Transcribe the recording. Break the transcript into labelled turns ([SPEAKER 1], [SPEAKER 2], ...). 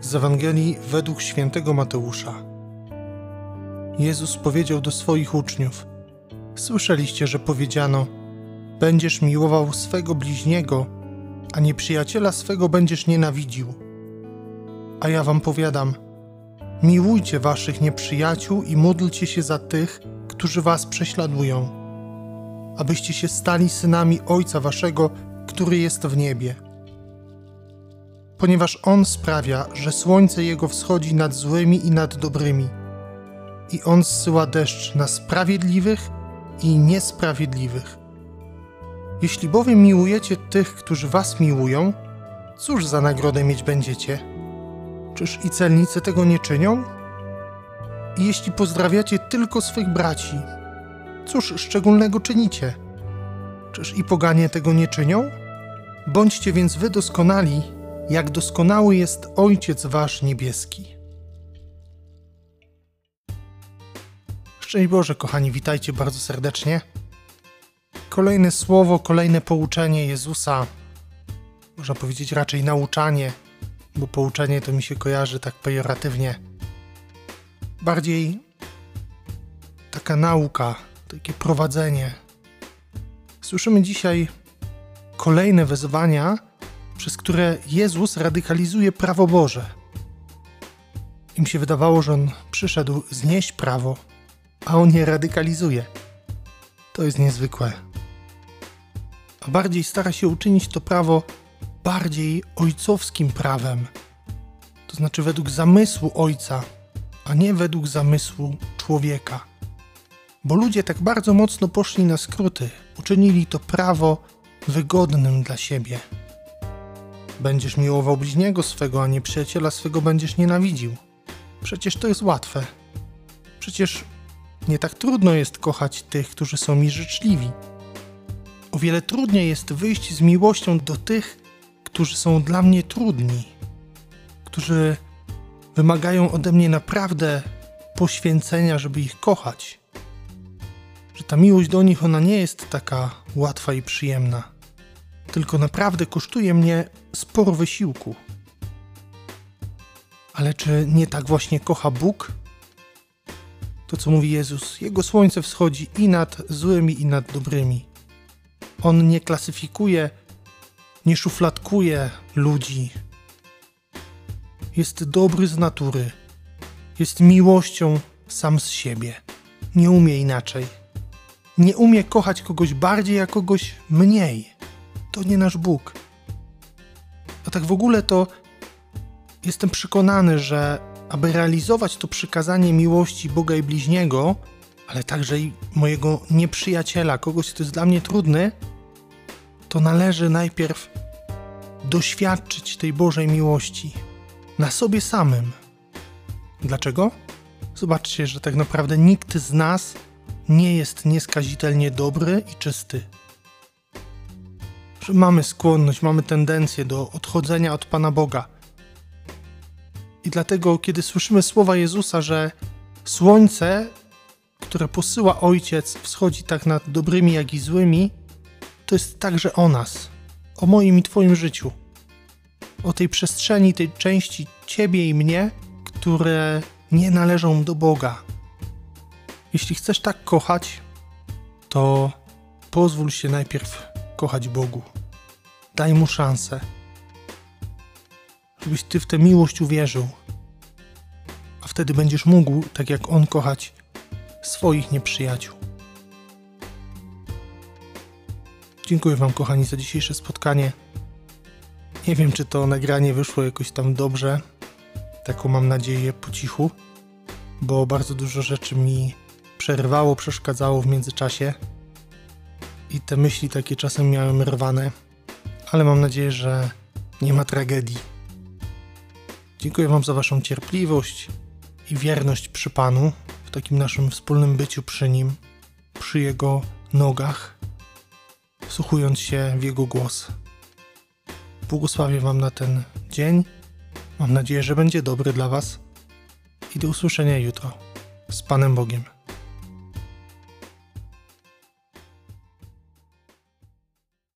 [SPEAKER 1] Z Ewangelii według świętego Mateusza. Jezus powiedział do swoich uczniów: Słyszeliście, że powiedziano: Będziesz miłował swego bliźniego, a nieprzyjaciela swego będziesz nienawidził. A ja wam powiadam: Miłujcie waszych nieprzyjaciół i módlcie się za tych, którzy was prześladują, abyście się stali synami Ojca waszego, który jest w niebie ponieważ On sprawia, że słońce Jego wschodzi nad złymi i nad dobrymi. I On zsyła deszcz na sprawiedliwych i niesprawiedliwych. Jeśli bowiem miłujecie tych, którzy Was miłują, cóż za nagrodę mieć będziecie? Czyż i celnicy tego nie czynią? I jeśli pozdrawiacie tylko swych braci, cóż szczególnego czynicie? Czyż i poganie tego nie czynią? Bądźcie więc wy doskonali, jak doskonały jest Ojciec Wasz niebieski. Szczęść Boże, kochani, witajcie bardzo serdecznie. Kolejne słowo, kolejne pouczenie Jezusa, można powiedzieć raczej nauczanie, bo pouczenie to mi się kojarzy tak pejoratywnie. Bardziej taka nauka, takie prowadzenie. Słyszymy dzisiaj kolejne wezwania, przez które Jezus radykalizuje prawo Boże. Im się wydawało, że on przyszedł znieść prawo, a on je radykalizuje. To jest niezwykłe. A bardziej stara się uczynić to prawo bardziej ojcowskim prawem, to znaczy według zamysłu ojca, a nie według zamysłu człowieka. Bo ludzie tak bardzo mocno poszli na skróty, uczynili to prawo wygodnym dla siebie. Będziesz miłował bliźniego swego, a nie przyjaciela swego będziesz nienawidził. Przecież to jest łatwe. Przecież nie tak trudno jest kochać tych, którzy są mi życzliwi. O wiele trudniej jest wyjść z miłością do tych, którzy są dla mnie trudni, którzy wymagają ode mnie naprawdę poświęcenia, żeby ich kochać. Że ta miłość do nich ona nie jest taka łatwa i przyjemna tylko naprawdę kosztuje mnie sporo wysiłku. Ale czy nie tak właśnie kocha Bóg? To co mówi Jezus, Jego słońce wschodzi i nad złymi, i nad dobrymi. On nie klasyfikuje, nie szufladkuje ludzi. Jest dobry z natury, jest miłością sam z siebie. Nie umie inaczej. Nie umie kochać kogoś bardziej, a kogoś mniej to nie nasz Bóg. A tak w ogóle to jestem przekonany, że aby realizować to przykazanie miłości Boga i bliźniego, ale także i mojego nieprzyjaciela, kogoś, kto jest dla mnie trudny, to należy najpierw doświadczyć tej Bożej miłości na sobie samym. Dlaczego? Zobaczcie, że tak naprawdę nikt z nas nie jest nieskazitelnie dobry i czysty że mamy skłonność, mamy tendencję do odchodzenia od Pana Boga. I dlatego, kiedy słyszymy słowa Jezusa, że słońce, które posyła Ojciec, wschodzi tak nad dobrymi, jak i złymi, to jest także o nas, o moim i Twoim życiu, o tej przestrzeni, tej części Ciebie i mnie, które nie należą do Boga. Jeśli chcesz tak kochać, to pozwól się najpierw kochać Bogu. Daj mu szansę, żebyś ty w tę miłość uwierzył, a wtedy będziesz mógł, tak jak on, kochać swoich nieprzyjaciół. Dziękuję Wam, kochani, za dzisiejsze spotkanie. Nie wiem, czy to nagranie wyszło jakoś tam dobrze. Taką mam nadzieję po cichu, bo bardzo dużo rzeczy mi przerwało, przeszkadzało w międzyczasie i te myśli takie czasem miałem rwane, ale mam nadzieję, że nie ma tragedii. Dziękuję Wam za Waszą cierpliwość i wierność przy Panu, w takim naszym wspólnym byciu przy Nim, przy Jego nogach, wsłuchując się w Jego głos. Błogosławię Wam na ten dzień. Mam nadzieję, że będzie dobry dla Was i do usłyszenia jutro. Z Panem Bogiem.